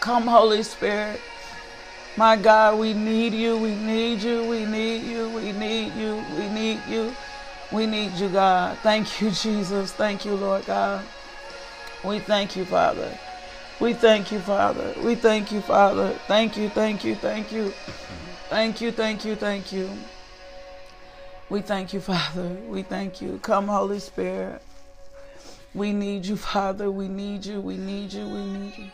Come, Holy Spirit. My God, we need you. We need you. We need you. We need you. We need you. We need you, God. Thank you, Jesus. Thank you, Lord God. We thank you, Father. We thank you, Father. We thank you, Father. Thank you, thank you, thank you. Thank you, thank you, thank you. We thank you, Father. We thank you. Come, Holy Spirit. We need you, Father. We need you. We need you. We need you.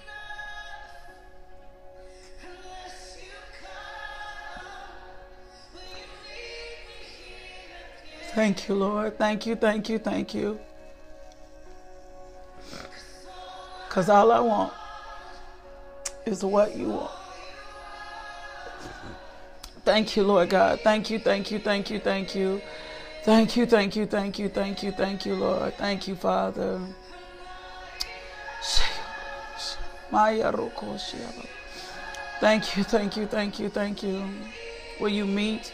Thank you, Lord. Thank you, thank you, thank you. Because all I want is what you want. Thank you, Lord God. Thank you, thank you, thank you, thank you. Thank you, thank you, thank you, thank you, thank you, Lord. Thank you, Father. Thank you, thank you, thank you, thank you. Will you meet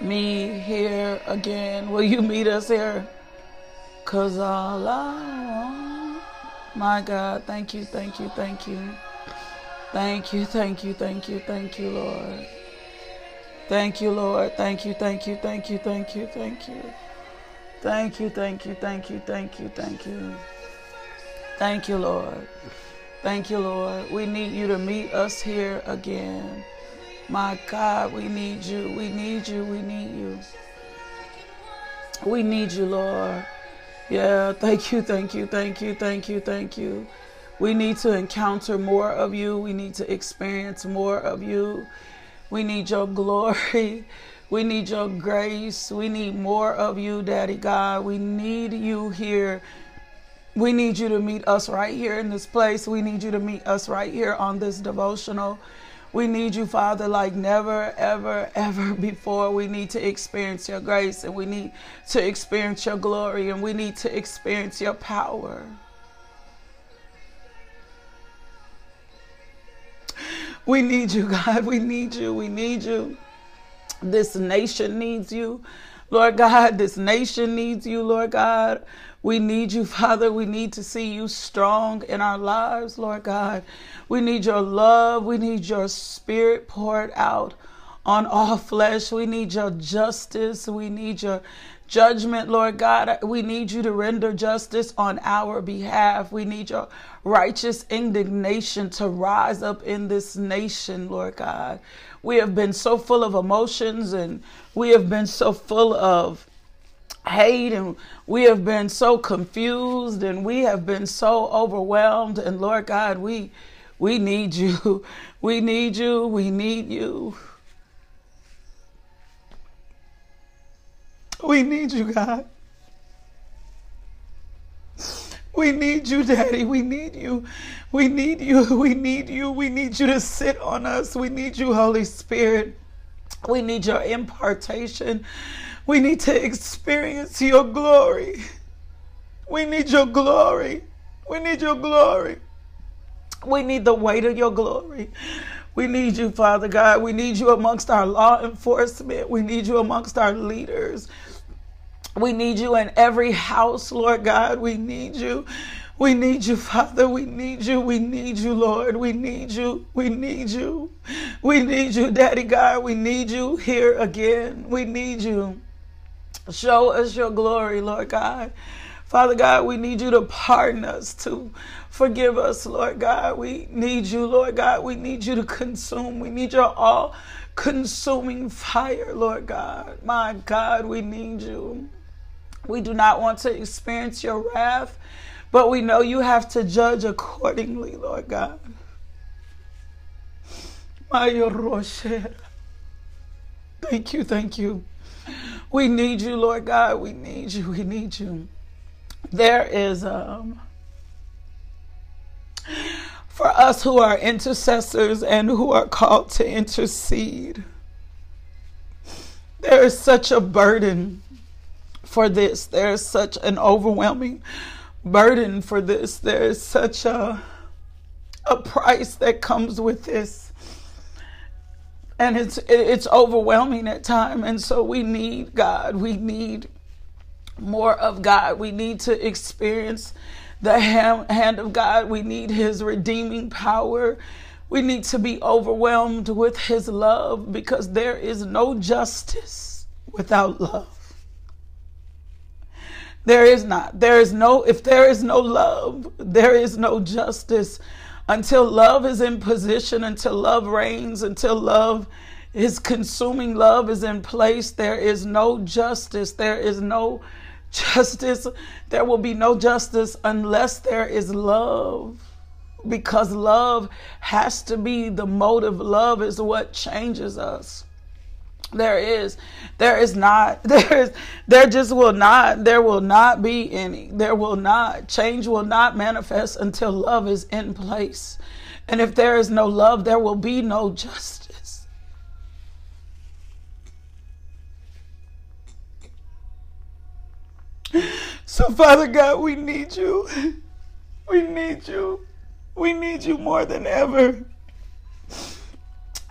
me here again? Will you meet us here? Cause all I want, my God, thank you, thank you, thank you. Thank you, thank you, thank you, thank you, Lord. Thank you, Lord. Thank you, thank you, thank you, thank you, thank you. Thank you, thank you, thank you, thank you, thank you. Thank you, Lord. Thank you, Lord. We need you to meet us here again. My God, we need you. We need you. We need you. We need you, Lord. Yeah, thank you, thank you, thank you, thank you, thank you. We need to encounter more of you. We need to experience more of you. We need your glory. We need your grace. We need more of you, Daddy God. We need you here. We need you to meet us right here in this place. We need you to meet us right here on this devotional. We need you, Father, like never, ever, ever before. We need to experience your grace and we need to experience your glory and we need to experience your power. We need you, God. We need you. We need you. This nation needs you. Lord God, this nation needs you, Lord God. We need you, Father. We need to see you strong in our lives, Lord God. We need your love. We need your spirit poured out on all flesh. We need your justice. We need your judgment, Lord God. We need you to render justice on our behalf. We need your righteous indignation to rise up in this nation, Lord God. We have been so full of emotions and we have been so full of hate and we have been so confused and we have been so overwhelmed and Lord God, we we need you. We need you. We need you. We need you, God. We need you, Daddy. We need you. We need you. We need you. We need you to sit on us. We need you, Holy Spirit. We need your impartation. We need to experience your glory. We need your glory. We need your glory. We need the weight of your glory. We need you, Father God. We need you amongst our law enforcement. We need you amongst our leaders. We need you in every house, Lord God. We need you. We need you, Father. We need you. We need you, Lord. We need you. We need you. We need you, Daddy God. We need you here again. We need you. Show us your glory, Lord God. Father God, we need you to pardon us, to forgive us, Lord God. We need you, Lord God. We need you to consume. We need your all consuming fire, Lord God. My God, we need you. We do not want to experience your wrath, but we know you have to judge accordingly, Lord God. Thank you, thank you. We need you, Lord God. We need you. We need you. There is um for us who are intercessors and who are called to intercede. There is such a burden for this. There is such an overwhelming burden for this. There is such a a price that comes with this. And it's it's overwhelming at time. And so we need God. We need more of God. We need to experience the hand of God. We need His redeeming power. We need to be overwhelmed with His love because there is no justice without love. There is not. There is no, if there is no love, there is no justice. Until love is in position, until love reigns, until love is consuming love is in place, there is no justice. There is no justice. There will be no justice unless there is love. Because love has to be the motive. Love is what changes us. There is, there is not, there is, there just will not, there will not be any. There will not, change will not manifest until love is in place. And if there is no love, there will be no justice. So, Father God, we need you. We need you. We need you more than ever.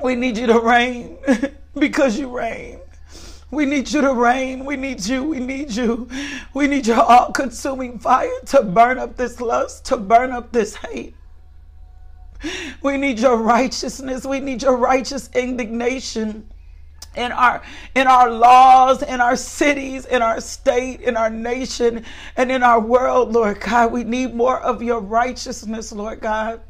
We need you to reign because you reign. We need you to reign. We need you. We need you. We need your all consuming fire to burn up this lust, to burn up this hate. We need your righteousness. We need your righteous indignation in our in our laws in our cities in our state in our nation and in our world lord god we need more of your righteousness lord god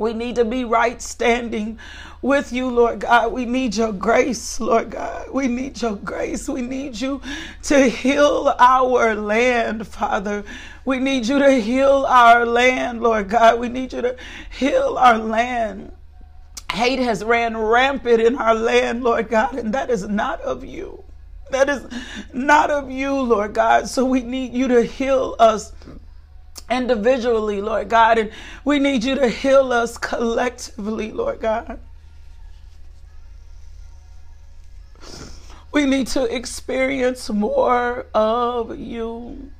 we need to be right standing with you, Lord God. We need your grace, Lord God. We need your grace. We need you to heal our land, Father. We need you to heal our land, Lord God. We need you to heal our land. Hate has ran rampant in our land, Lord God, and that is not of you. That is not of you, Lord God. So we need you to heal us individually, Lord God, and we need you to heal us collectively, Lord God. We need to experience more of you.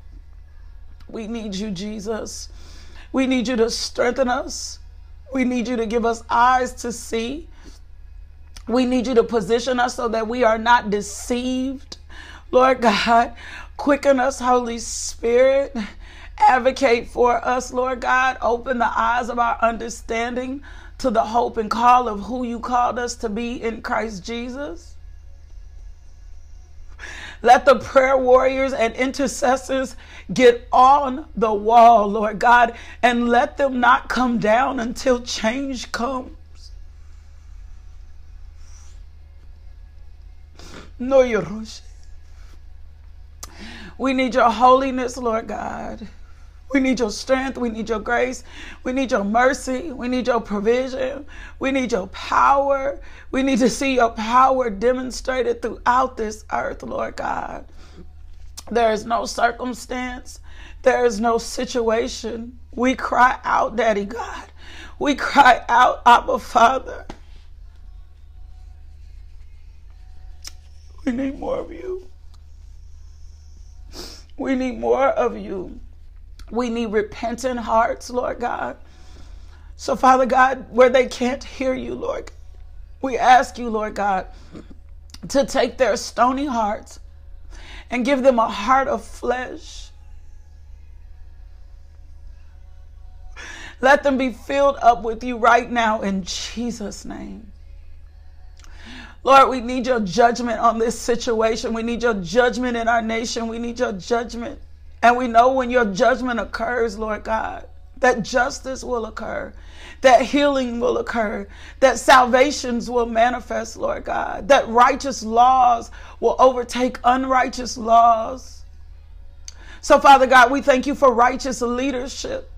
We need you, Jesus. We need you to strengthen us. We need you to give us eyes to see. We need you to position us so that we are not deceived. Lord God, quicken us, Holy Spirit. Advocate for us, Lord God. Open the eyes of our understanding to the hope and call of who you called us to be in Christ Jesus. Let the prayer warriors and intercessors get on the wall, Lord God, and let them not come down until change comes. No, We need your holiness, Lord God. We need your strength. We need your grace. We need your mercy. We need your provision. We need your power. We need to see your power demonstrated throughout this earth, Lord God. There is no circumstance, there is no situation. We cry out, Daddy God. We cry out, Abba Father. We need more of you. We need more of you. We need repentant hearts, Lord God. So, Father God, where they can't hear you, Lord, we ask you, Lord God, to take their stony hearts and give them a heart of flesh. Let them be filled up with you right now in Jesus' name. Lord, we need your judgment on this situation. We need your judgment in our nation. We need your judgment and we know when your judgment occurs, Lord God, that justice will occur, that healing will occur, that salvations will manifest, Lord God, that righteous laws will overtake unrighteous laws. So, Father God, we thank you for righteous leadership.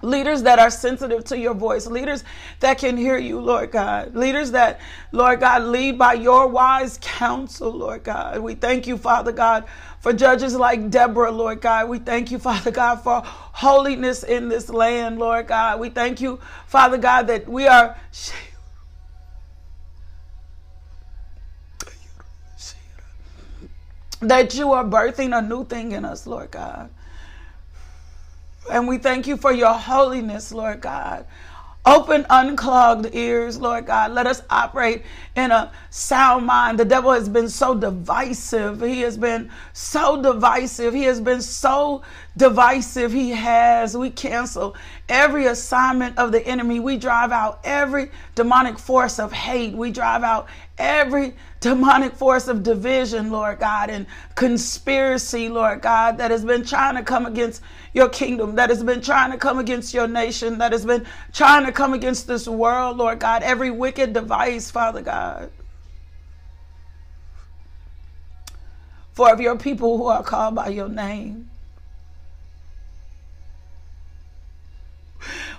Leaders that are sensitive to your voice, leaders that can hear you, Lord God. Leaders that, Lord God, lead by your wise counsel, Lord God. We thank you, Father God, for judges like Deborah, Lord God. We thank you, Father God, for holiness in this land, Lord God. We thank you, Father God, that we are. That you are birthing a new thing in us, Lord God. And we thank you for your holiness, Lord God. Open unclogged ears, Lord God. Let us operate in a sound mind. The devil has been so divisive. He has been so divisive. He has been so divisive. He has. We cancel every assignment of the enemy. We drive out every demonic force of hate. We drive out every demonic force of division, Lord God, and conspiracy, Lord God, that has been trying to come against your kingdom, that has been trying to come against your nation, that has been trying to come against this world, Lord God, every wicked device, Father God. For of your people who are called by your name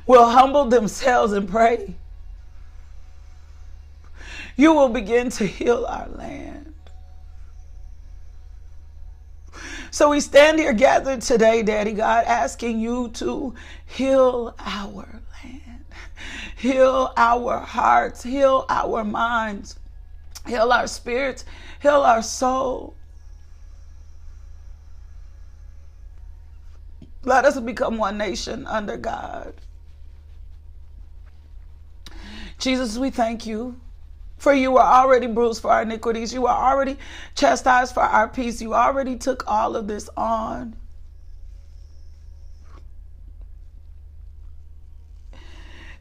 will humble themselves and pray you will begin to heal our land. So we stand here gathered today, Daddy God, asking you to heal our land, heal our hearts, heal our minds, heal our spirits, heal our soul. Let us become one nation under God. Jesus, we thank you for you were already bruised for our iniquities. You were already chastised for our peace. You already took all of this on.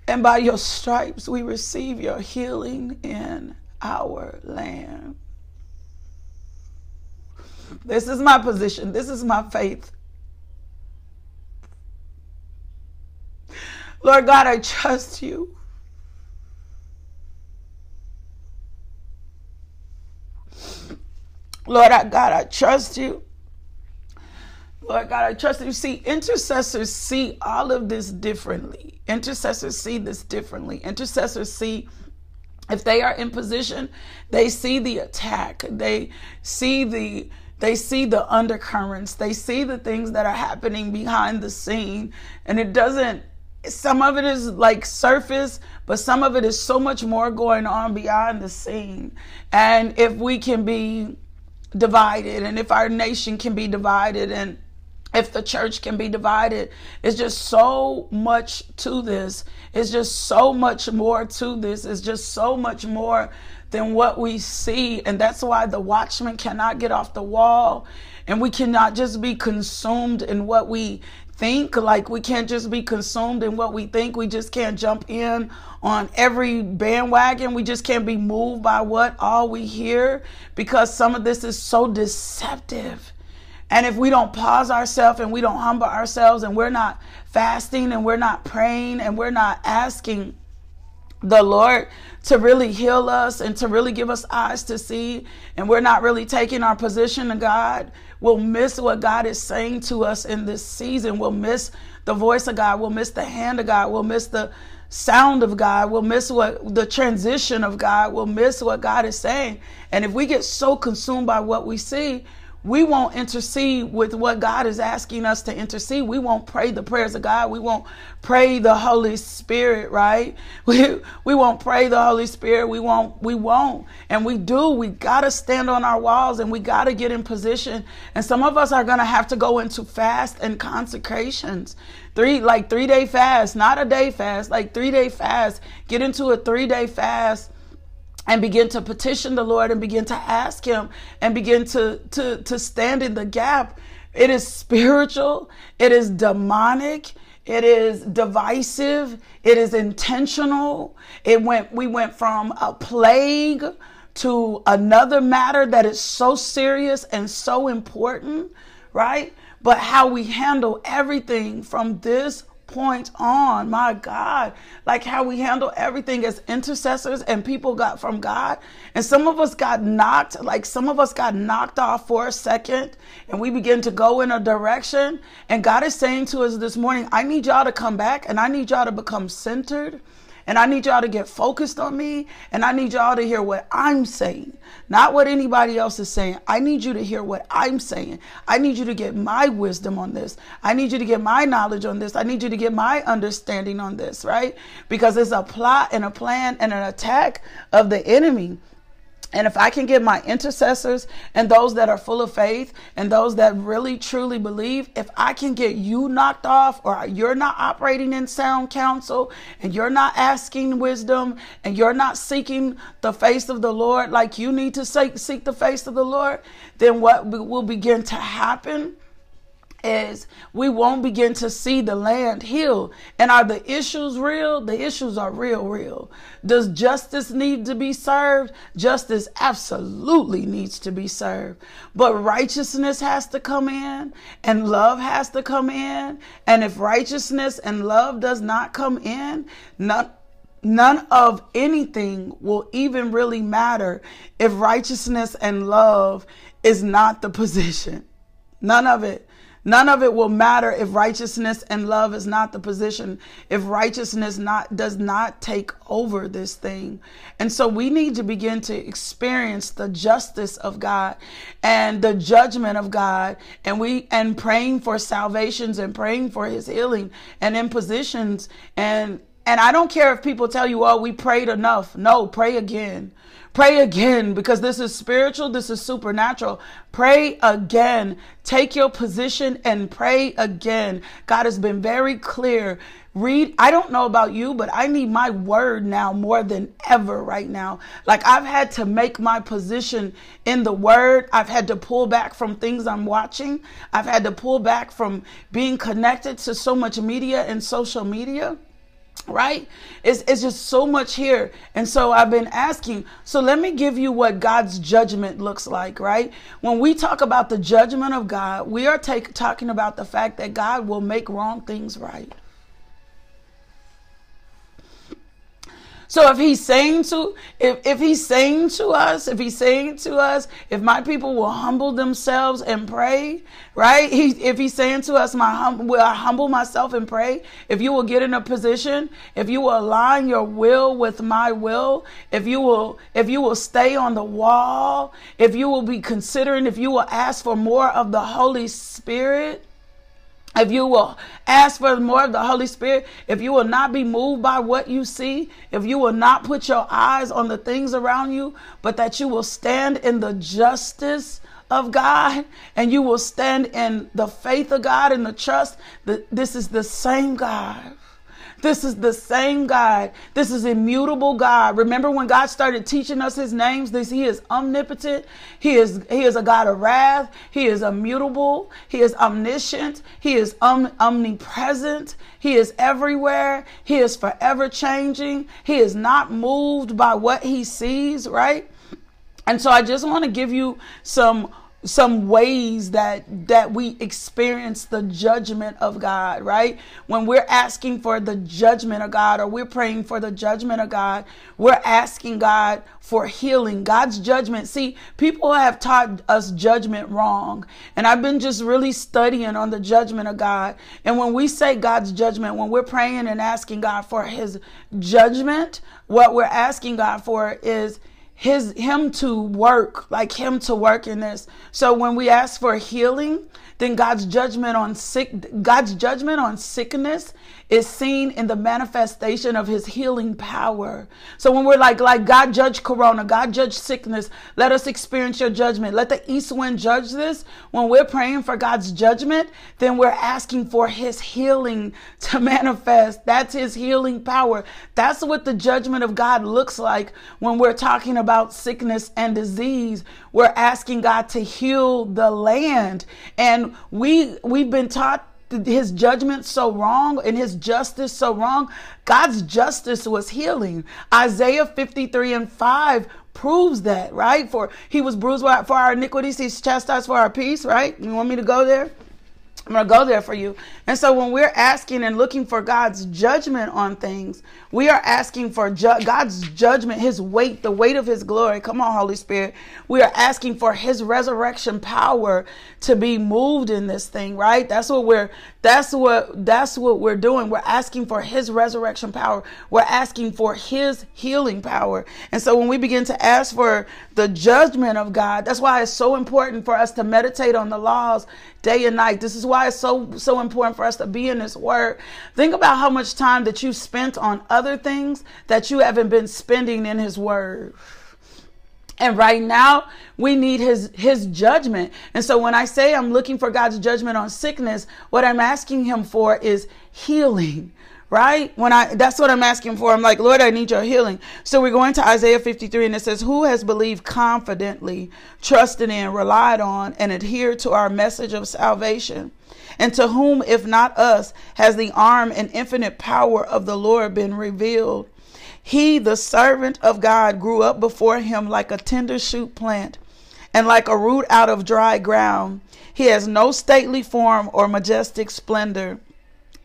And by your stripes, we receive your healing in our land. This is my position. This is my faith. Lord God, I trust you. Lord I, God, I trust you. Lord God, I trust you. See, intercessors see all of this differently. Intercessors see this differently. Intercessors see if they are in position, they see the attack. They see the they see the undercurrents. They see the things that are happening behind the scene. And it doesn't some of it is like surface, but some of it is so much more going on behind the scene. And if we can be divided and if our nation can be divided and if the church can be divided it's just so much to this. It's just so much more to this. It's just so much more than what we see and that's why the watchman cannot get off the wall and we cannot just be consumed in what we think like we can't just be consumed in what we think. We just can't jump in on every bandwagon. We just can't be moved by what all we hear because some of this is so deceptive. And if we don't pause ourselves and we don't humble ourselves and we're not fasting and we're not praying and we're not asking the Lord to really heal us and to really give us eyes to see, and we're not really taking our position to God, we'll miss what God is saying to us in this season. We'll miss the voice of God. We'll miss the hand of God. We'll miss the sound of God. We'll miss what the transition of God. We'll miss what God is saying. And if we get so consumed by what we see, we won't intercede with what God is asking us to intercede. We won't pray the prayers of God. We won't pray the Holy Spirit, right? We we won't pray the Holy Spirit. We won't we won't. And we do. We got to stand on our walls and we got to get in position. And some of us are going to have to go into fast and consecrations. Three like 3-day fast, not a day fast, like 3-day fast. Get into a 3-day fast and begin to petition the Lord and begin to ask him and begin to to to stand in the gap. It is spiritual, it is demonic, it is divisive, it is intentional. It went we went from a plague to another matter that is so serious and so important, right? But how we handle everything from this point on. My God, like how we handle everything as intercessors and people got from God. And some of us got knocked, like some of us got knocked off for a second and we begin to go in a direction. And God is saying to us this morning, I need y'all to come back and I need y'all to become centered. And I need y'all to get focused on me. And I need y'all to hear what I'm saying, not what anybody else is saying. I need you to hear what I'm saying. I need you to get my wisdom on this. I need you to get my knowledge on this. I need you to get my understanding on this, right? Because it's a plot and a plan and an attack of the enemy and if I can get my intercessors and those that are full of faith and those that really truly believe, if I can get you knocked off or you're not operating in sound counsel and you're not asking wisdom and you're not seeking the face of the Lord like you need to seek, the face of the Lord, then what will begin to happen is we won't begin to see the land heal. And are the issues real? The issues are real, real. Does justice need to be served? Justice absolutely needs to be served. But righteousness has to come in and love has to come in. And if righteousness and love does not come in, None of anything will even really matter if righteousness and love is not the position. None of it. None of it will matter if righteousness and love is not the position, if righteousness not does not take over this thing. And so we need to begin to experience the justice of God and the judgment of God and we and praying for salvations and praying for his healing and impositions and and I don't care if people tell you, oh, we prayed enough. No, pray again. Pray again because this is spiritual, this is supernatural. Pray again. Take your position and pray again. God has been very clear. Read, I don't know about you, but I need my word now more than ever right now. Like I've had to make my position in the word. I've had to pull back from things I'm watching. I've had to pull back from being connected to so much media and social media right? It's, it's just so much here. And so i've been asking so let me give you what god's judgment looks like right? When we talk about the judgment of god we are take, talking about the fact that god will make wrong things right So if he's saying to if, if he's saying to us, if he's saying to us, if my people will humble themselves and pray, right? He, if he's saying to us, my hum, will I humble myself and pray? If you will get in a position, if you will align your will with my will, if you will if you will stay on the wall, if you will be considering, if you will ask for more of the Holy Spirit, if you will ask for more of the Holy Spirit, if you will not be moved by what you see, if you will not put your eyes on the things around you, but that you will stand in the justice of God and you will stand in the faith of God and the trust that this is the same God this is the same God. This is immutable God. Remember when God started teaching us his names? This he is omnipotent. He is he is a God of wrath. He is immutable. He is omniscient. He is om- omnipresent. He is everywhere. He is forever changing. He is not moved by what he sees, right? And so I just want to give you some some ways that that we experience the judgment of God, right? When we're asking for the judgment of God or we're praying for the judgment of God, we're asking God for healing. God's judgment. See, people have taught us judgment wrong. And I've been just really studying on the judgment of God. And when we say God's judgment, when we're praying and asking God for his judgment, what we're asking God for is his him to work like him to work in this. So when we ask for healing then god's judgment on sick god's judgment on sickness is seen in the manifestation of his healing power. So when we're like, like God judge corona, God judge sickness, let us experience your judgment. Let the east wind judge this. When we're praying for God's judgment, then we're asking for his healing to manifest. That's his healing power. That's what the judgment of God looks like when we're talking about sickness and disease. We're asking God to heal the land. And we, we've been taught his judgment so wrong and his justice so wrong. God's justice was healing. Isaiah 53 and 5 proves that, right? For he was bruised for our iniquities, he's chastised for our peace, right? You want me to go there? I'm going to go there for you. And so when we're asking and looking for God's judgment on things, we are asking for ju- God's judgment, his weight, the weight of his glory. Come on, Holy Spirit. We are asking for his resurrection power to be moved in this thing, right? That's what we're that's what that's what we're doing. We're asking for his resurrection power. We're asking for his healing power. And so when we begin to ask for the judgment of God, that's why it's so important for us to meditate on the laws day and night. This is why it's so so important for us to be in this word. Think about how much time that you spent on other things that you haven't been spending in his word. And right now, we need his his judgment. And so when I say I'm looking for God's judgment on sickness, what I'm asking him for is healing. Right? When I that's what I'm asking for. I'm like, Lord, I need your healing. So we're going to Isaiah 53 and it says, Who has believed confidently, trusted in, relied on, and adhered to our message of salvation? And to whom, if not us, has the arm and infinite power of the Lord been revealed? He, the servant of God, grew up before him like a tender shoot plant and like a root out of dry ground. He has no stately form or majestic splendor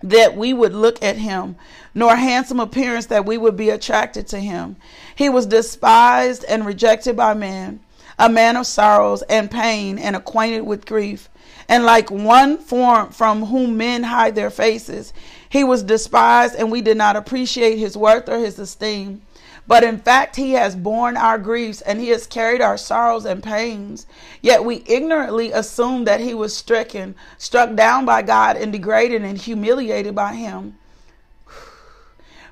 that we would look at him, nor handsome appearance that we would be attracted to him. He was despised and rejected by men, a man of sorrows and pain and acquainted with grief. And like one form from whom men hide their faces, he was despised, and we did not appreciate his worth or his esteem. But in fact, he has borne our griefs and he has carried our sorrows and pains. Yet we ignorantly assumed that he was stricken, struck down by God, and degraded and humiliated by him.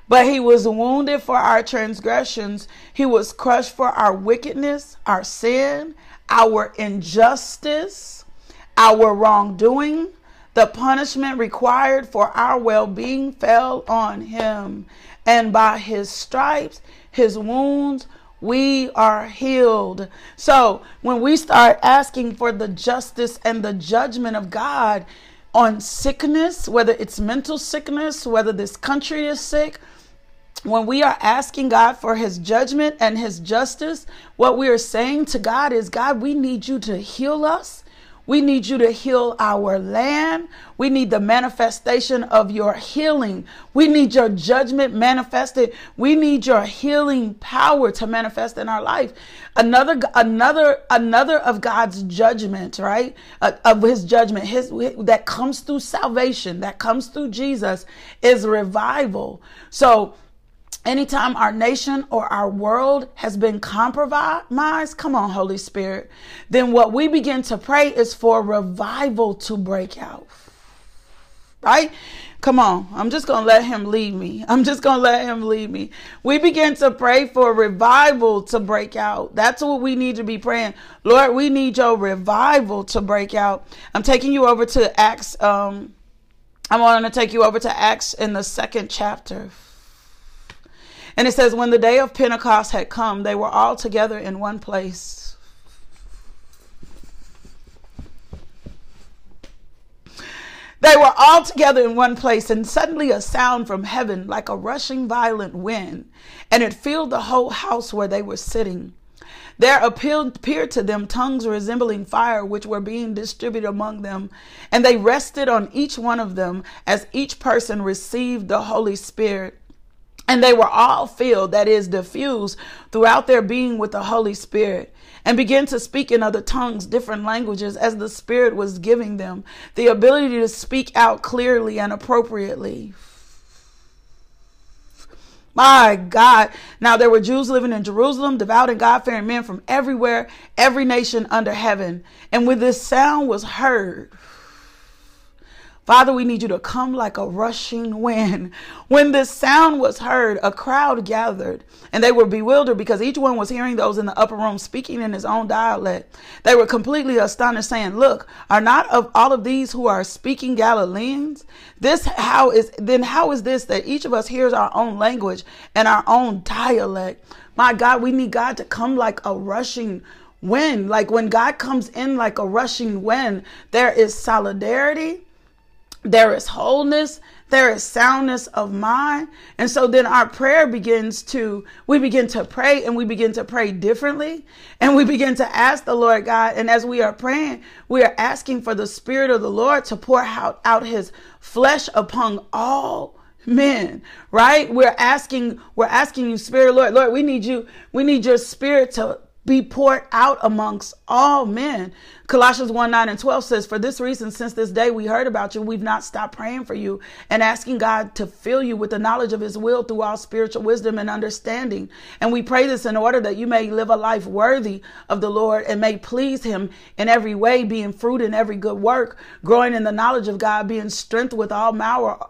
But he was wounded for our transgressions, he was crushed for our wickedness, our sin, our injustice, our wrongdoing. The punishment required for our well being fell on him, and by his stripes, his wounds, we are healed. So when we start asking for the justice and the judgment of God on sickness, whether it's mental sickness, whether this country is sick, when we are asking God for his judgment and his justice, what we are saying to God is, God, we need you to heal us. We need you to heal our land. We need the manifestation of your healing. We need your judgment manifested. We need your healing power to manifest in our life. Another, another, another of God's judgment, right? Uh, of His judgment, His that comes through salvation, that comes through Jesus, is revival. So Anytime our nation or our world has been compromised, come on, Holy Spirit, then what we begin to pray is for revival to break out. Right? Come on. I'm just going to let him lead me. I'm just going to let him lead me. We begin to pray for revival to break out. That's what we need to be praying. Lord, we need your revival to break out. I'm taking you over to Acts. Um, I want to take you over to Acts in the second chapter. And it says, when the day of Pentecost had come, they were all together in one place. They were all together in one place, and suddenly a sound from heaven, like a rushing violent wind, and it filled the whole house where they were sitting. There appeared to them tongues resembling fire, which were being distributed among them, and they rested on each one of them as each person received the Holy Spirit. And they were all filled, that is, diffused throughout their being with the Holy Spirit, and began to speak in other tongues, different languages, as the Spirit was giving them the ability to speak out clearly and appropriately. My God. Now there were Jews living in Jerusalem, devout and God fearing men from everywhere, every nation under heaven. And when this sound was heard, Father, we need you to come like a rushing wind. When this sound was heard, a crowd gathered, and they were bewildered because each one was hearing those in the upper room speaking in his own dialect. They were completely astonished, saying, Look, are not of all of these who are speaking Galileans? This how is then how is this that each of us hears our own language and our own dialect? My God, we need God to come like a rushing wind. Like when God comes in like a rushing wind, there is solidarity there is wholeness. There is soundness of mind. And so then our prayer begins to we begin to pray and we begin to pray differently. And we begin to ask the lord god. And as we are praying we are asking for the spirit of the lord to pour out, out his flesh upon all men right? We're asking we're asking you spirit lord lord we need you we need your spirit to be poured out amongst all men Colossians 1 9 and 12 says, For this reason, since this day we heard about you, we've not stopped praying for you and asking God to fill you with the knowledge of his will through all spiritual wisdom and understanding. And we pray this in order that you may live a life worthy of the Lord and may please him in every way, being fruit in every good work, growing in the knowledge of God, being strengthened with all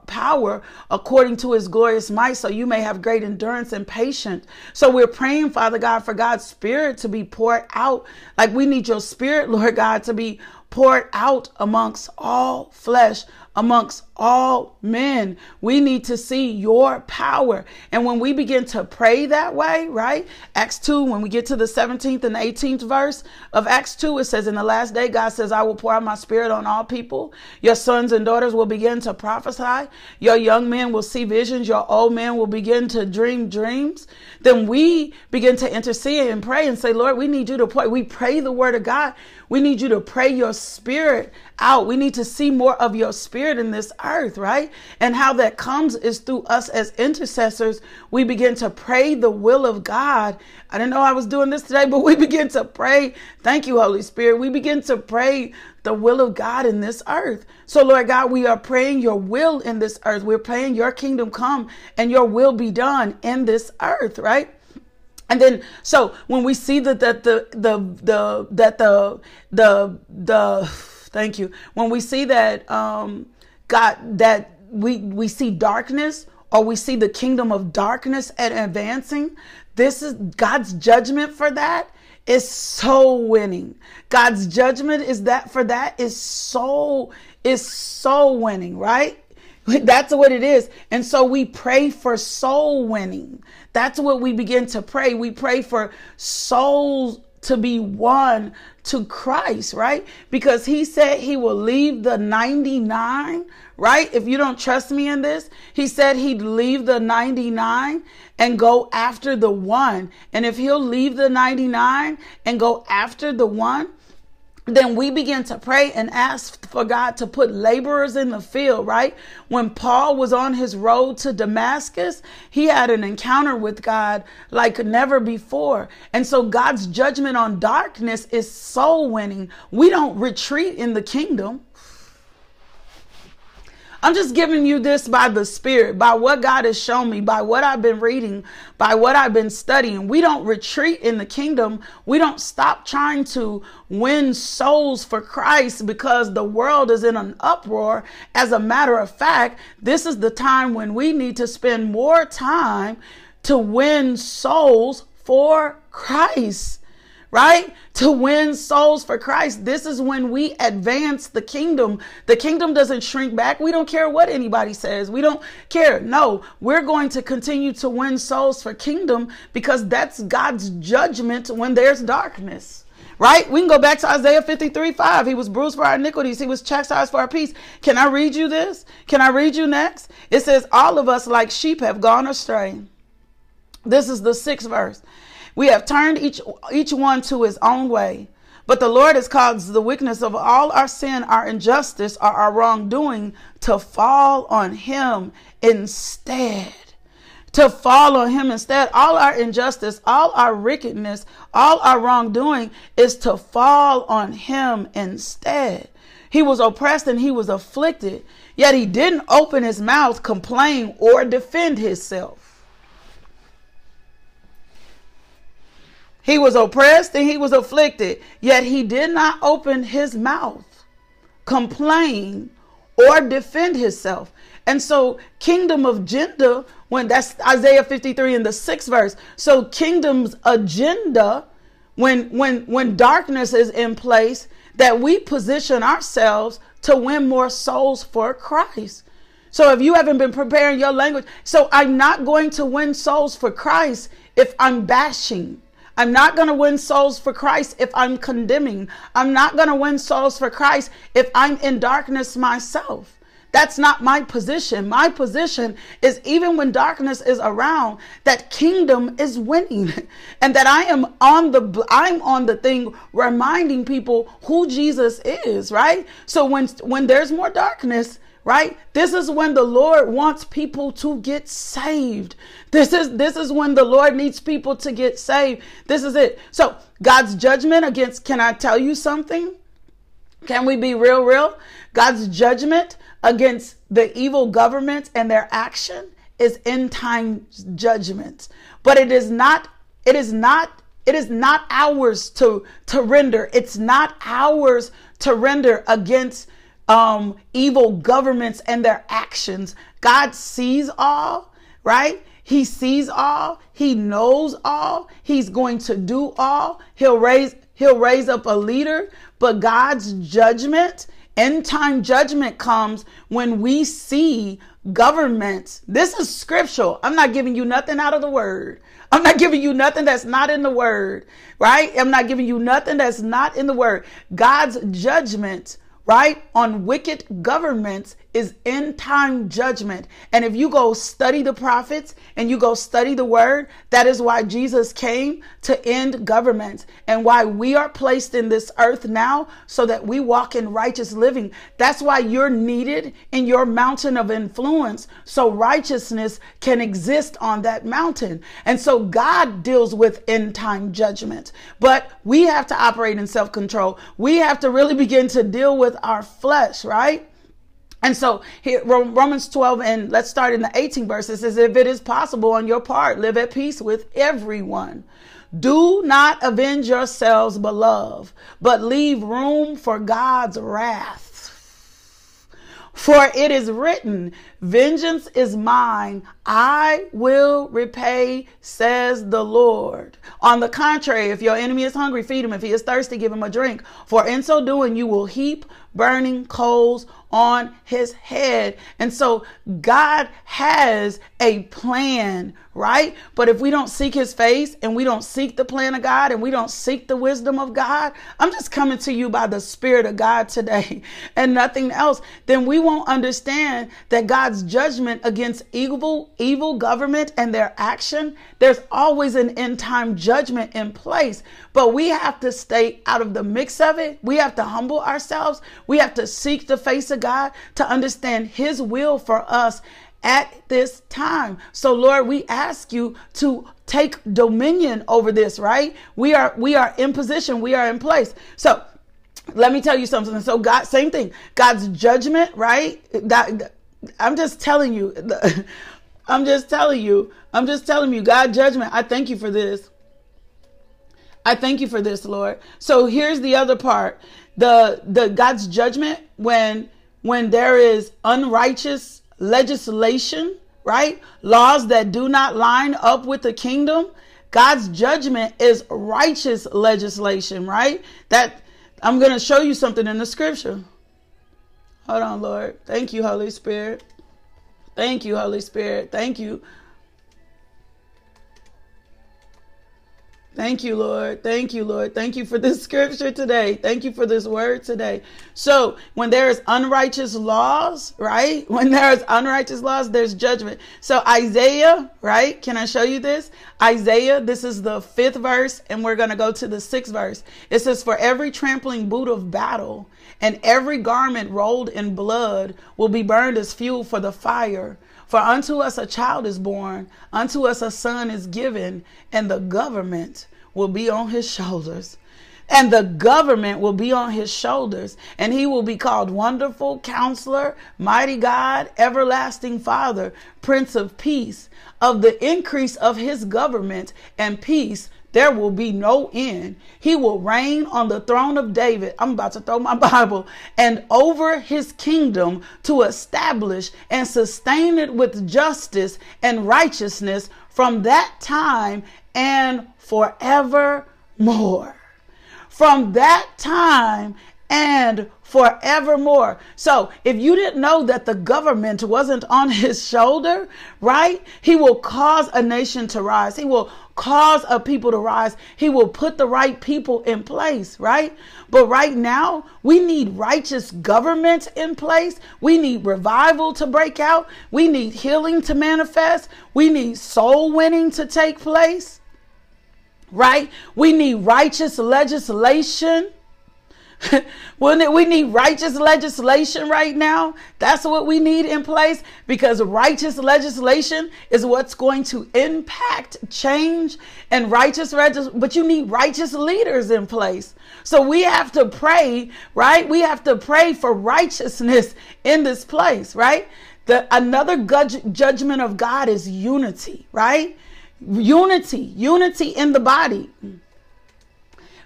power according to his glorious might, so you may have great endurance and patience. So we're praying, Father God, for God's spirit to be poured out. Like we need your spirit, Lord God To be poured out amongst all flesh, amongst all men. We need to see your power. And when we begin to pray that way, right? Acts 2, when we get to the 17th and 18th verse of Acts 2, it says, In the last day, God says, I will pour out my spirit on all people. Your sons and daughters will begin to prophesy. Your young men will see visions. Your old men will begin to dream dreams. Then we begin to intercede and pray and say, Lord, we need you to pray. We pray the word of God. We need you to pray your spirit out. We need to see more of your spirit in this earth, right? And how that comes is through us as intercessors. We begin to pray the will of God. I didn't know I was doing this today, but we begin to pray. Thank you, Holy Spirit. We begin to pray the will of God in this earth. So, Lord God, we are praying your will in this earth. We're praying your kingdom come and your will be done in this earth, right? And then, so when we see that, that the, the, the, that the, the, the, thank you. When we see that, um, God, that we, we see darkness or we see the kingdom of darkness and advancing, this is God's judgment for that is so winning. God's judgment is that for that is so is so winning, right? That's what it is. And so we pray for soul winning. That's what we begin to pray. We pray for souls to be won to Christ, right? Because he said he will leave the 99, right? If you don't trust me in this, he said he'd leave the 99 and go after the one. And if he'll leave the 99 and go after the one, then we begin to pray and ask for God to put laborers in the field, right? When Paul was on his road to Damascus, he had an encounter with God like never before. And so God's judgment on darkness is soul winning. We don't retreat in the kingdom. I'm just giving you this by the Spirit, by what God has shown me, by what I've been reading, by what I've been studying. We don't retreat in the kingdom. We don't stop trying to win souls for Christ because the world is in an uproar. As a matter of fact, this is the time when we need to spend more time to win souls for Christ right? To win souls for Christ. This is when we advance the kingdom. The kingdom doesn't shrink back. We don't care what anybody says. We don't care. No, we're going to continue to win souls for kingdom because that's God's judgment when there's darkness. Right? We can go back to Isaiah 53 5. He was bruised for our iniquities. He was chastised for our peace. Can I read you this? Can I read you next? It says, All of us like sheep have gone astray. This is the sixth verse. We have turned each, each one to his own way. But the Lord has caused the weakness of all our sin, our injustice, or our wrongdoing to fall on him instead. To fall on him instead. All our injustice, all our wickedness, all our wrongdoing is to fall on him instead. He was oppressed and he was afflicted, yet he didn't open his mouth, complain, or defend himself. He was oppressed and he was afflicted, yet he did not open his mouth, complain, or defend himself. And so, kingdom of gender, when that's Isaiah 53 in the sixth verse. So, kingdom's agenda, when when when darkness is in place, that we position ourselves to win more souls for Christ. So if you haven't been preparing your language, so I'm not going to win souls for Christ if I'm bashing. I'm not going to win souls for Christ if I'm condemning. I'm not going to win souls for Christ if I'm in darkness myself. That's not my position. My position is even when darkness is around, that kingdom is winning and that I am on the I'm on the thing reminding people who Jesus is, right? So when when there's more darkness, right? This is when the Lord wants people to get saved. This is this is when the Lord needs people to get saved. This is it. So, God's judgment against can I tell you something? Can we be real real? God's judgment against the evil government and their action is end time judgment. But it is not it is not it is not ours to to render. It's not ours to render against um, evil governments and their actions. God sees all, right? He sees all. He knows all. He's going to do all. He'll raise he'll raise up a leader, but God's judgment, end time judgment comes when we see governments. This is scriptural. I'm not giving you nothing out of the word. I'm not giving you nothing that's not in the word, right? I'm not giving you nothing that's not in the word. God's judgment right, on wicked governments is end time judgment. And if you go study the prophets and you go study the word, that is why Jesus came to end governments and why we are placed in this earth now so that we walk in righteous living. That's why you're needed in your mountain of influence so righteousness can exist on that mountain. And so God deals with end time judgment, but we have to operate in self control. We have to really begin to deal with our flesh, right? And so here, Romans 12, and let's start in the 18 verse. It says, If it is possible on your part, live at peace with everyone. Do not avenge yourselves, beloved, but leave room for God's wrath. For it is written, Vengeance is mine, I will repay, says the Lord. On the contrary, if your enemy is hungry, feed him. If he is thirsty, give him a drink. For in so doing, you will heap burning coals on his head. And so God has a plan, right? But if we don't seek his face and we don't seek the plan of God and we don't seek the wisdom of God, I'm just coming to you by the Spirit of God today and nothing else, then we won't understand that God's judgment against evil, evil government and their action, there's always an end time judgment in place. But we have to stay out of the mix of it. We have to humble ourselves. We have to seek the face of God to understand His will for us at this time. So Lord, we ask you to take dominion over this, right? We are we are in position, we are in place. So let me tell you something. So God, same thing. God's judgment, right? God, I'm just telling you. I'm just telling you. I'm just telling you. God judgment. I thank you for this. I thank you for this, Lord. So here's the other part. The the God's judgment when when there is unrighteous legislation, right? Laws that do not line up with the kingdom. God's judgment is righteous legislation, right? That I'm going to show you something in the scripture. Hold on, Lord. Thank you, Holy Spirit. Thank you, Holy Spirit. Thank you Thank you, Lord. Thank you, Lord. Thank you for this scripture today. Thank you for this word today. So, when there is unrighteous laws, right? When there is unrighteous laws, there's judgment. So, Isaiah, right? Can I show you this? Isaiah, this is the fifth verse, and we're going to go to the sixth verse. It says, For every trampling boot of battle and every garment rolled in blood will be burned as fuel for the fire. For unto us a child is born, unto us a son is given, and the government will be on his shoulders. And the government will be on his shoulders, and he will be called Wonderful Counselor, Mighty God, Everlasting Father, Prince of Peace. Of the increase of his government and peace, there will be no end. He will reign on the throne of David. I'm about to throw my Bible and over his kingdom to establish and sustain it with justice and righteousness from that time and forevermore. From that time and forevermore. So, if you didn't know that the government wasn't on his shoulder, right? He will cause a nation to rise. He will cause a people to rise. He will put the right people in place, right? But right now, we need righteous government in place. We need revival to break out. We need healing to manifest. We need soul winning to take place, right? We need righteous legislation we need righteous legislation right now. That's what we need in place because righteous legislation is what's going to impact change and righteous but you need righteous leaders in place. So we have to pray, right? We have to pray for righteousness in this place, right? The another judgment of God is unity, right? Unity, unity in the body.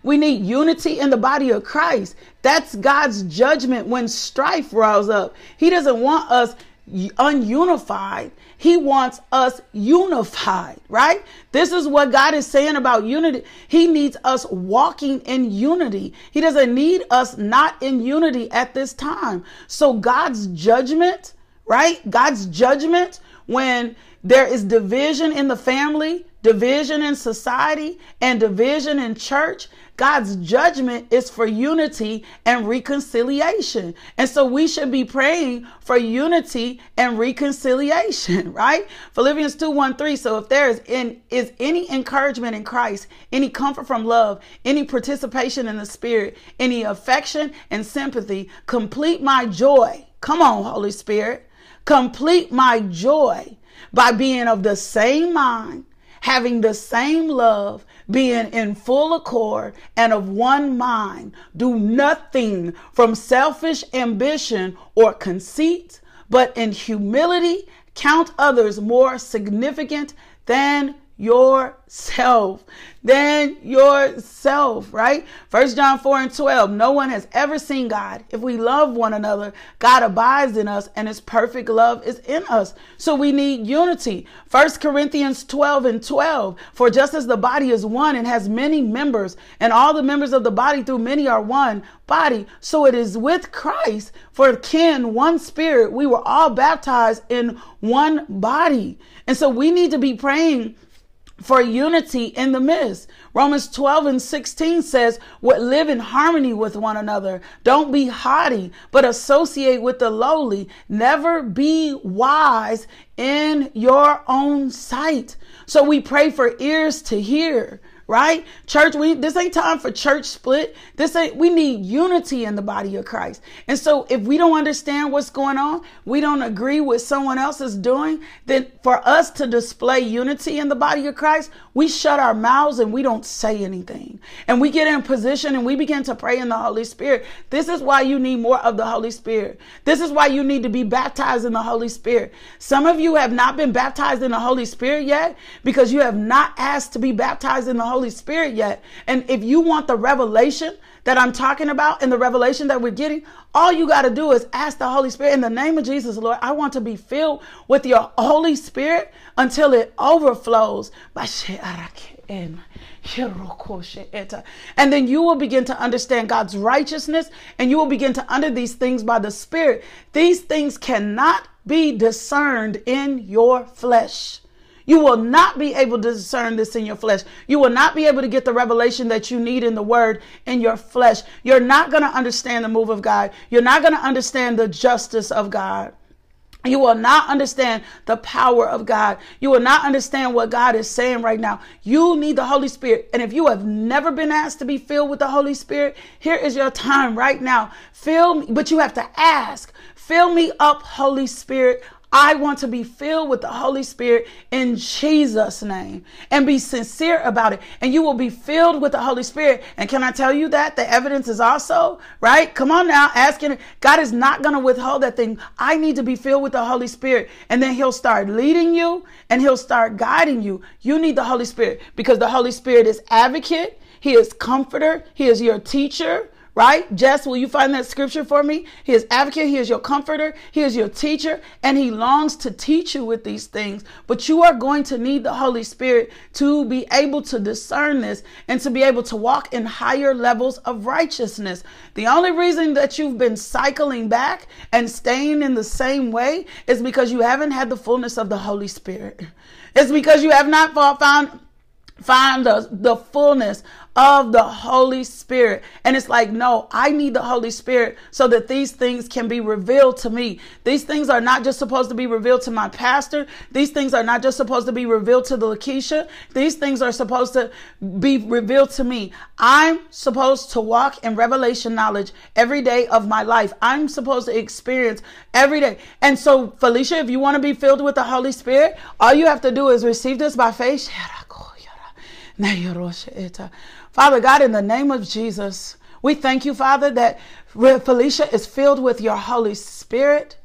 We need unity in the body of Christ. That's God's judgment when strife rises up. He doesn't want us ununified. He wants us unified, right? This is what God is saying about unity. He needs us walking in unity. He doesn't need us not in unity at this time. So God's judgment, right? God's judgment when there is division in the family, division in society, and division in church. God's judgment is for unity and reconciliation. And so we should be praying for unity and reconciliation, right? Philippians 2 1 3. So if there is, in, is any encouragement in Christ, any comfort from love, any participation in the Spirit, any affection and sympathy, complete my joy. Come on, Holy Spirit. Complete my joy by being of the same mind having the same love, being in full accord and of one mind. Do nothing from selfish ambition or conceit, but in humility count others more significant than yourself than yourself, right? First John 4 and 12. No one has ever seen God. If we love one another, God abides in us and his perfect love is in us. So we need unity. First Corinthians 12 and 12. For just as the body is one and has many members, and all the members of the body through many are one body, so it is with Christ. For kin, one spirit, we were all baptized in one body. And so we need to be praying for unity in the midst. Romans 12 and 16 says, what live in harmony with one another. Don't be haughty, but associate with the lowly. Never be wise in your own sight. So we pray for ears to hear right? Church, we this ain't time for church split. This ain't we need unity in the body of Christ. And so if we don't understand what's going on, we don't agree with someone else is doing, then for us to display unity in the body of Christ, we shut our mouths and we don't say anything. And we get in position and we begin to pray in the Holy Spirit. This is why you need more of the Holy Spirit. This is why you need to be baptized in the Holy Spirit. Some of you have not been baptized in the Holy Spirit yet because you have not asked to be baptized in the Holy Holy Spirit yet. And if you want the revelation that I'm talking about and the revelation that we're getting, all you got to do is ask the Holy Spirit in the name of Jesus, Lord, I want to be filled with your Holy Spirit until it overflows. And then you will begin to understand God's righteousness and you will begin to under these things by the Spirit. These things cannot be discerned in your flesh. You will not be able to discern this in your flesh. You will not be able to get the revelation that you need in the word in your flesh. You're not going to understand the move of God. You're not going to understand the justice of God. You will not understand the power of God. You will not understand what God is saying right now. You need the Holy Spirit. And if you have never been asked to be filled with the Holy Spirit, here is your time right now. Fill me, but you have to ask. Fill me up, Holy Spirit. I want to be filled with the Holy Spirit in Jesus' name and be sincere about it. And you will be filled with the Holy Spirit. And can I tell you that? The evidence is also, right? Come on now, asking. God is not going to withhold that thing. I need to be filled with the Holy Spirit. And then He'll start leading you and He'll start guiding you. You need the Holy Spirit because the Holy Spirit is advocate. He is comforter. He is your teacher right? Jess, will you find that scripture for me? He is advocate, he is your comforter, he is your teacher, and he longs to teach you with these things. But you are going to need the Holy Spirit to be able to discern this and to be able to walk in higher levels of righteousness. The only reason that you've been cycling back and staying in the same way is because you haven't had the fullness of the Holy Spirit. It's because you have not found find the, the fullness of the Holy Spirit. And it's like, no, I need the Holy Spirit so that these things can be revealed to me. These things are not just supposed to be revealed to my pastor. These things are not just supposed to be revealed to the Lakeisha. These things are supposed to be revealed to me. I'm supposed to walk in revelation knowledge every day of my life. I'm supposed to experience every day. And so, Felicia, if you want to be filled with the Holy Spirit, all you have to do is receive this by faith. Eh, Father God, in the name of Jesus, we thank you, Father, that Felicia is filled with your Holy Spirit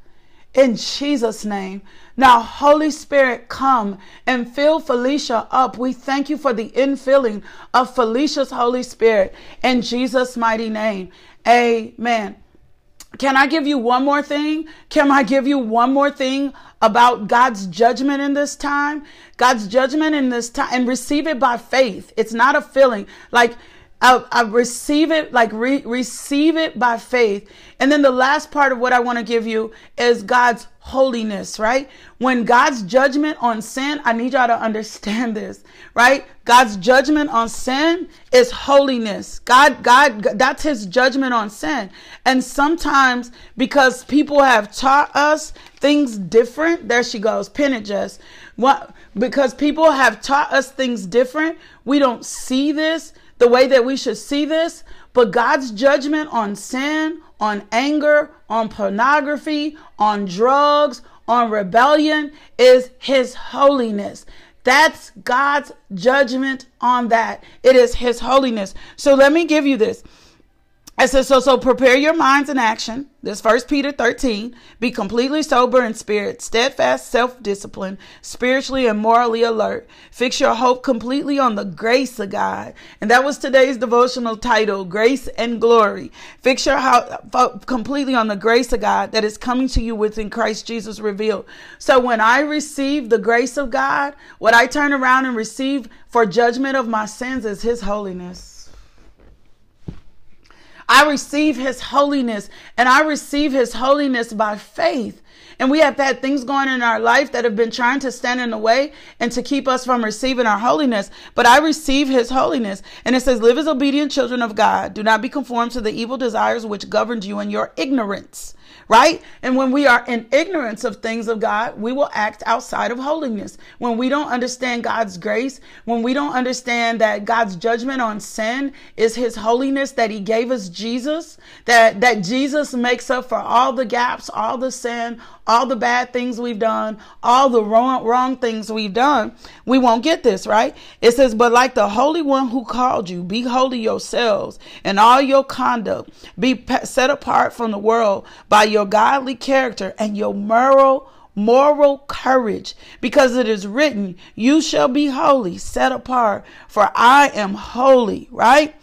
in Jesus' name. Now, Holy Spirit, come and fill Felicia up. We thank you for the infilling of Felicia's Holy Spirit in Jesus' mighty name. Amen. Can I give you one more thing? Can I give you one more thing about God's judgment in this time? God's judgment in this time and receive it by faith. It's not a feeling. Like I, I receive it, like re- receive it by faith. And then the last part of what I want to give you is God's holiness, right? When God's judgment on sin, I need y'all to understand this, right? God's judgment on sin is holiness. God, God, that's his judgment on sin. And sometimes because people have taught us things different, there she goes, just. What, because people have taught us things different, we don't see this the way that we should see this. But God's judgment on sin, on anger, on pornography, on drugs, on rebellion is his holiness. That's God's judgment on that. It is his holiness. So let me give you this. I said, so, so prepare your minds in action. This first Peter 13, be completely sober in spirit, steadfast, self-disciplined, spiritually and morally alert. Fix your hope completely on the grace of God. And that was today's devotional title, Grace and Glory. Fix your hope completely on the grace of God that is coming to you within Christ Jesus revealed. So when I receive the grace of God, what I turn around and receive for judgment of my sins is his holiness. I receive his holiness and I receive his holiness by faith. And we have had things going in our life that have been trying to stand in the way and to keep us from receiving our holiness. But I receive his holiness. And it says, Live as obedient children of God. Do not be conformed to the evil desires which governed you in your ignorance right? And when we are in ignorance of things of God, we will act outside of holiness. When we don't understand God's grace, when we don't understand that God's judgment on sin is his holiness that he gave us Jesus, that that Jesus makes up for all the gaps, all the sin, all the bad things we've done, all the wrong wrong things we've done, we won't get this, right? It says, "But like the Holy One who called you, be holy yourselves, and all your conduct. Be set apart from the world by your godly character and your moral moral courage. Because it is written you shall be holy set apart for I am holy right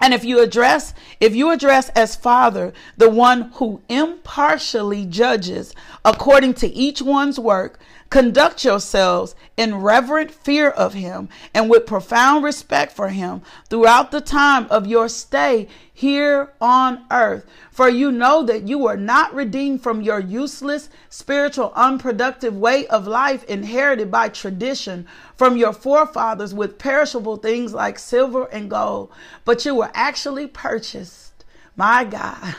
and if you address, if you address as Father the one who impartially judges according to each one's work, conduct yourselves in reverent fear of him and with profound respect for him throughout the time of your stay here on earth. For you know that you were not redeemed from your useless, spiritual, unproductive way of life inherited by tradition from your forefathers with perishable things like silver and gold, but you were actually purchased my God,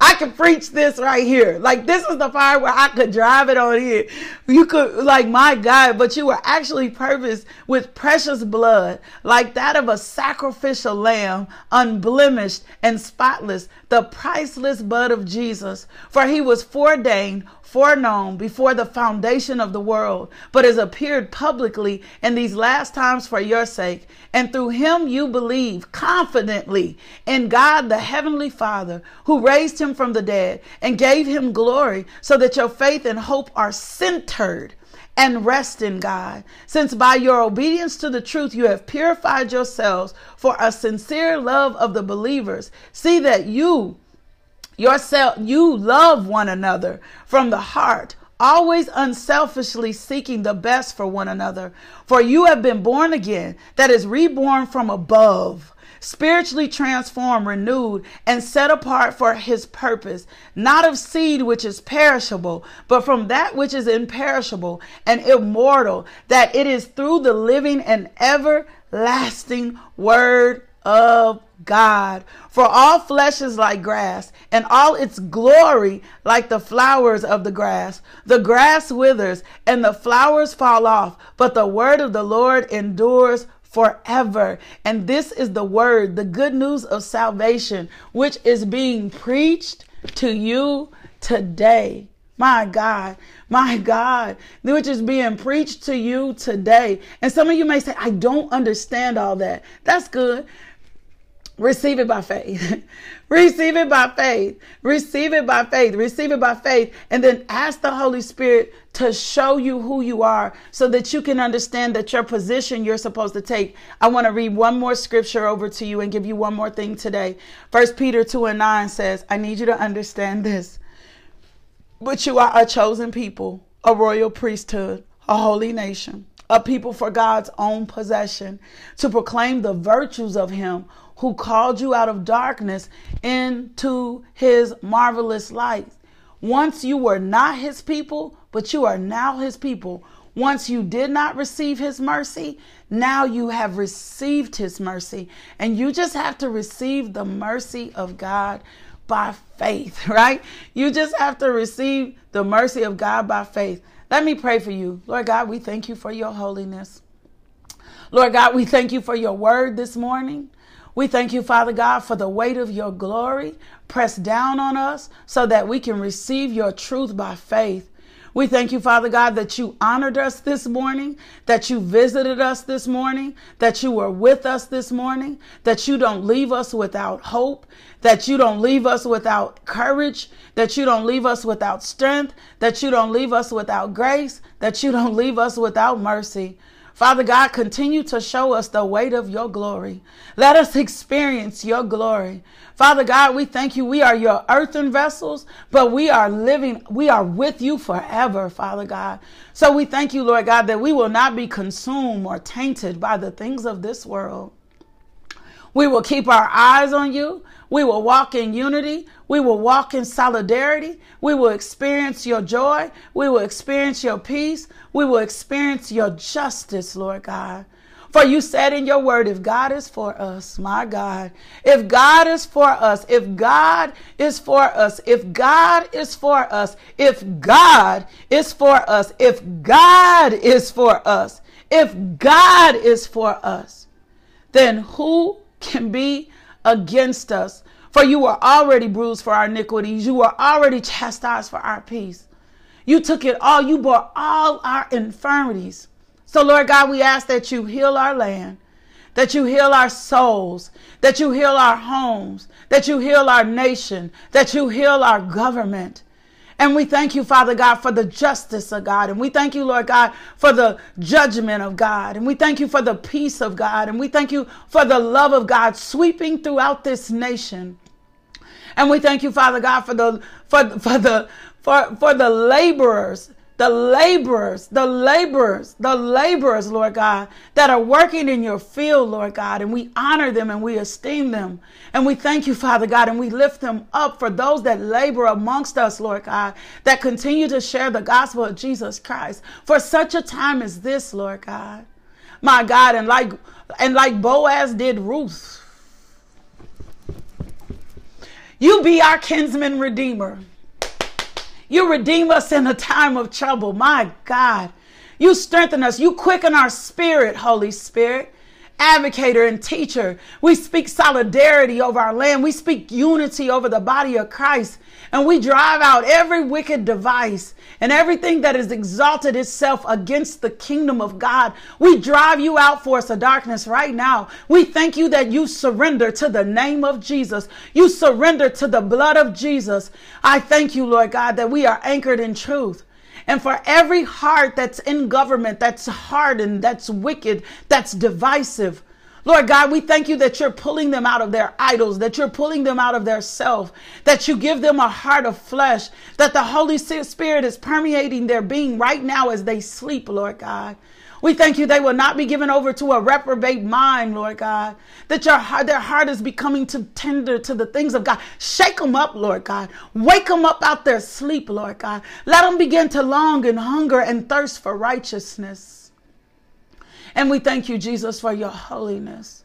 I could preach this right here. Like this is the fire where I could drive it on here. You could like my God, but you were actually purposed with precious blood, like that of a sacrificial lamb, unblemished and spotless, the priceless blood of Jesus. For he was foreordained foreknown before the foundation of the world, but has appeared publicly in these last times for your sake. And through him you believe confidently in God the Heavenly Father, who raised him from the dead and gave him glory, so that your faith and hope are centered and rest in God, since by your obedience to the truth you have purified yourselves for a sincere love of the believers. See that you yourself you love one another from the heart always unselfishly seeking the best for one another. For you have been born again that is reborn from above spiritually transformed, renewed, and set apart for his purpose, not of seed which is perishable, but from that which is imperishable and immortal, that it is through the living and everlasting word of God. For all flesh is like grass, and all its glory like the flowers of the grass. The grass withers, and the flowers fall off, but the word of the Lord endures forever. And this is the word, the good news of salvation, which is being preached to you today. My God, my God, which is being preached to you today. And some of you may say, I don't understand all that. That's good Receive it by faith. Receive it by faith. Receive it by faith. Receive it by faith. And then ask the Holy Spirit to show you who you are so that you can understand that your position you're supposed to take. I want to read one more scripture over to you and give you one more thing today. First Peter 2 and 9 says, I need you to understand this. But you are a chosen people, a royal priesthood, a holy nation, a people for God's own possession, to proclaim the virtues of him who called you out of darkness into his marvelous light. Once you were not his people, but you are now his people. Once you did not receive his mercy, now you have received his mercy. And you just have to receive the mercy of God by faith, right? You just have to receive the mercy of God by faith. Let me pray for you. Lord God, we thank you for your holiness. Lord God, we thank you for your word this morning. We thank you, Father God, for the weight of your glory pressed down on us so that we can receive your truth by faith. We thank you, Father God, that you honored us this morning, that you visited us this morning, that you were with us this morning, that you don't leave us without hope, that you don't leave us without courage, that you don't leave us without strength, that you don't leave us without grace, that you don't leave us without mercy. Father God, continue to show us the weight of your glory. Let us experience your glory. Father God, we thank you. We are your earthen vessels, but we are living, we are with you forever, Father God. So we thank you, Lord God, that we will not be consumed or tainted by the things of this world. We will keep our eyes on you. We will walk in unity. We will walk in solidarity. We will experience your joy. We will experience your peace. We will experience your justice, Lord God. For you said in your word, if God is for us, my God, if God is for us, if God is for us, if God is for us, if God is for us, if God is for us, if God is for us, then who can be against us? For you were already bruised for our iniquities. You were already chastised for our peace. You took it all. You bore all our infirmities. So, Lord God, we ask that you heal our land, that you heal our souls, that you heal our homes, that you heal our nation, that you heal our government. And we thank you, Father God, for the justice of God. And we thank you, Lord God, for the judgment of God. And we thank you for the peace of God. And we thank you for the love of God sweeping throughout this nation. And we thank you, Father God, for the for for the for for the laborers, the laborers, the laborers, the laborers, Lord God, that are working in your field, Lord God, and we honor them and we esteem them. And we thank you, Father God, and we lift them up for those that labor amongst us, Lord God, that continue to share the gospel of Jesus Christ for such a time as this, Lord God. My God, and like and like Boaz did Ruth, you be our kinsman redeemer. You redeem us in a time of trouble. My God. You strengthen us. You quicken our spirit, Holy Spirit advocator and teacher. We speak solidarity over our land. We speak unity over the body of Christ. And we drive out every wicked device and everything that has exalted itself against the kingdom of God. We drive you out, force of darkness, right now. We thank you that you surrender to the name of Jesus. You surrender to the blood of Jesus. I thank you, Lord God, that we are anchored in truth. And for every heart that's in government, that's hardened, that's wicked, that's divisive, Lord God, we thank you that you're pulling them out of their idols, that you're pulling them out of their self, that you give them a heart of flesh, that the Holy Spirit is permeating their being right now as they sleep, Lord God. We thank you they will not be given over to a reprobate mind, Lord God. That your heart, their heart is becoming too tender to the things of God. Shake them up, Lord God. Wake them up out their sleep, Lord God. Let them begin to long and hunger and thirst for righteousness. And we thank you, Jesus, for your holiness.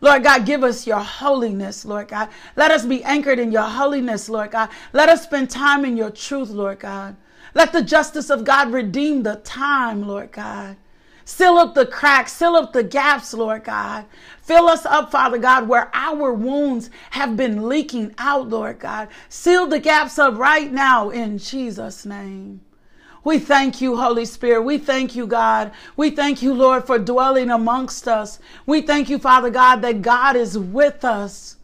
Lord God, give us your holiness, Lord God. Let us be anchored in your holiness, Lord God. Let us spend time in your truth, Lord God. Let the justice of God redeem the time, Lord God. Seal up the cracks, seal up the gaps, Lord God. Fill us up, Father God, where our wounds have been leaking out, Lord God. Seal the gaps up right now in Jesus' name. We thank you, Holy Spirit. We thank you, God. We thank you, Lord, for dwelling amongst us. We thank you, Father God, that God is with us.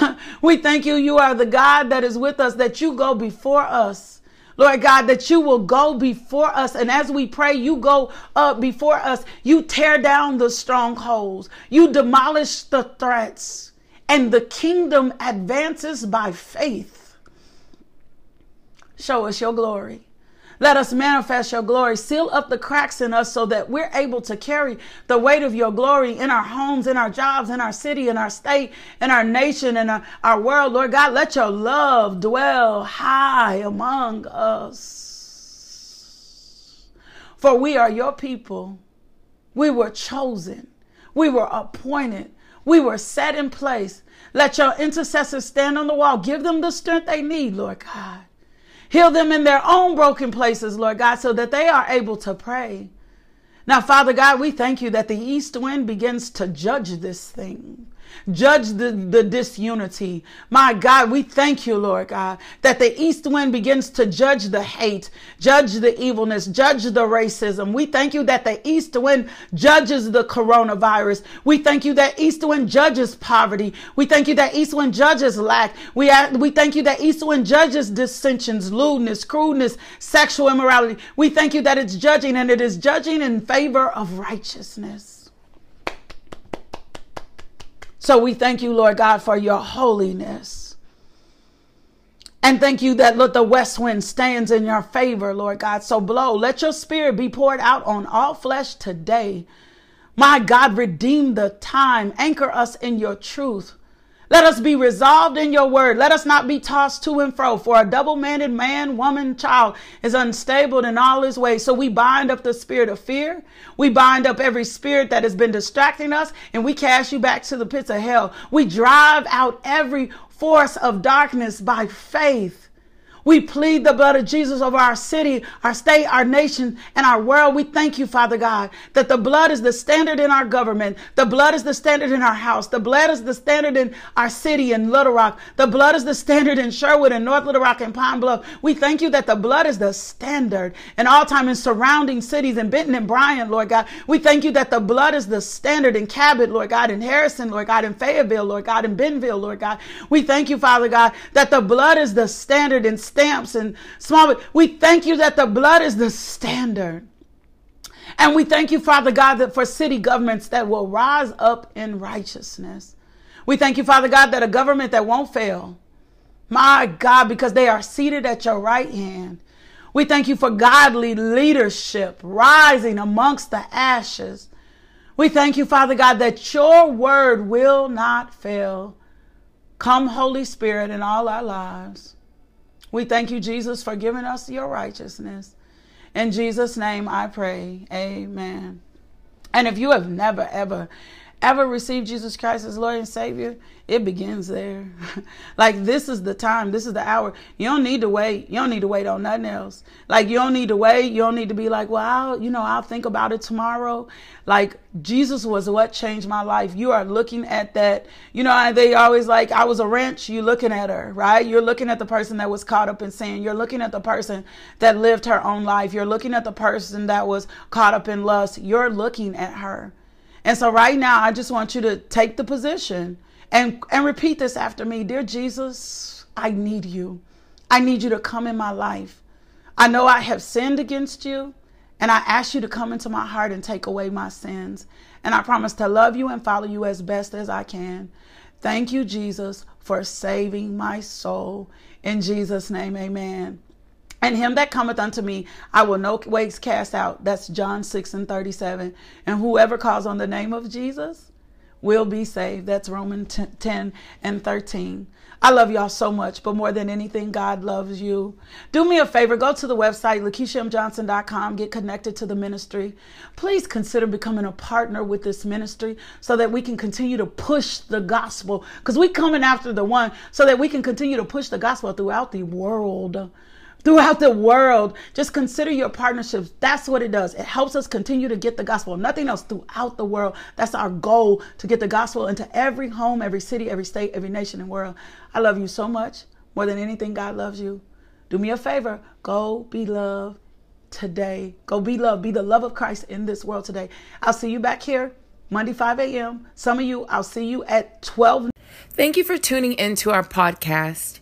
we thank you, you are the God that is with us, that you go before us. Lord God, that you will go before us. And as we pray, you go up before us. You tear down the strongholds. You demolish the threats. And the kingdom advances by faith. Show us your glory. Let us manifest your glory. Seal up the cracks in us so that we're able to carry the weight of your glory in our homes, in our jobs, in our city, in our state, in our nation, in our, our world. Lord God, let your love dwell high among us. For we are your people. We were chosen. We were appointed. We were set in place. Let your intercessors stand on the wall. Give them the strength they need, Lord God. Heal them in their own broken places, Lord God, so that they are able to pray. Now, Father God, we thank you that the east wind begins to judge this thing. Judge the, the disunity. My God, we thank you, Lord God, that the east wind begins to judge the hate, judge the evilness, judge the racism. We thank you that the east wind judges the coronavirus. We thank you that east wind judges poverty. We thank you that east wind judges lack. We, we thank you that east wind judges dissensions, lewdness, crudeness, sexual immorality. We thank you that it's judging and it is judging in favor of righteousness. So we thank you, Lord God, for your holiness. And thank you that look, the west wind stands in your favor, Lord God. So blow. Let your spirit be poured out on all flesh today. My God, redeem the time. Anchor us in your truth. Let us be resolved in your word. Let us not be tossed to and fro. For a double minded man, woman, child is unstable in all his ways. So we bind up the spirit of fear. We bind up every spirit that has been distracting us and we cast you back to the pits of hell. We drive out every force of darkness by faith. We plead the blood of Jesus over our city, our state, our nation, and our world. We thank you, Father God, that the blood is the standard in our government. The blood is the standard in our house. The blood is the standard in our city in Little Rock. The blood is the standard in Sherwood and North Little Rock and Pine Bluff. We thank you that the blood is the standard in all time in surrounding cities in Benton and Bryant, Lord God. We thank you that the blood is the standard in Cabot, Lord God, in Harrison, Lord God, in Fayetteville, Lord God, in Bentonville, Lord God. We thank you, Father God, that the blood is the standard in stamps and small. We thank you that the blood is the standard. And we thank you, Father God, that for city governments that will rise up in righteousness. We thank you, Father God, that a government that won't fail. My God, because they are seated at your right hand. We thank you for godly leadership rising amongst the ashes. We thank you, Father God, that your word will not fail. Come, Holy Spirit, in all our lives. We thank you, Jesus, for giving us your righteousness. In Jesus' name I pray. Amen. And if you have never, ever, ever receive Jesus Christ as Lord and Savior, it begins there. like this is the time, this is the hour. You don't need to wait. You don't need to wait on nothing else. Like you don't need to wait. You don't need to be like, well, I'll, you know, I'll think about it tomorrow. Like Jesus was what changed my life. You are looking at that. You know, they always like, I was a wrench. You looking at her, right? You're looking at the person that was caught up in sin. You're looking at the person that lived her own life. You're looking at the person that was caught up in lust. You're looking at her. And so right now, I just want you to take the position and, and repeat this after me Dear Jesus, I need you. I need you to come in my life. I know I have sinned against you And I ask you to come into my heart and take away my sins. And I promise to love you and follow you as best as I can. Thank you, Jesus, for saving my soul. In Jesus' name, amen. And him that cometh unto me, I will no ways cast out. That's John 6 and 37. And whoever calls on the name of Jesus will be saved. That's Romans 10 and 13. I love y'all so much, but more than anything, God loves you. Do me a favor, go to the website, LakeishaMJohnson.com, get connected to the ministry. Please consider becoming a partner with this ministry so that we can continue to push the gospel. Because we're coming after the one so that we can continue to push the gospel throughout the world throughout the world. Just consider your partnerships. That's what it does. It helps us continue to get the gospel. Nothing else throughout the world. That's our goal to get the gospel into every home, every city, every state, every nation and world. I love you so much. More than anything, God loves you. Do me a favor. Go be loved today. Go be loved. Be the love of Christ in this world today. I'll see you back here Monday, 5 a.m. Some of you, I'll see you at 12. Thank you for tuning into our podcast.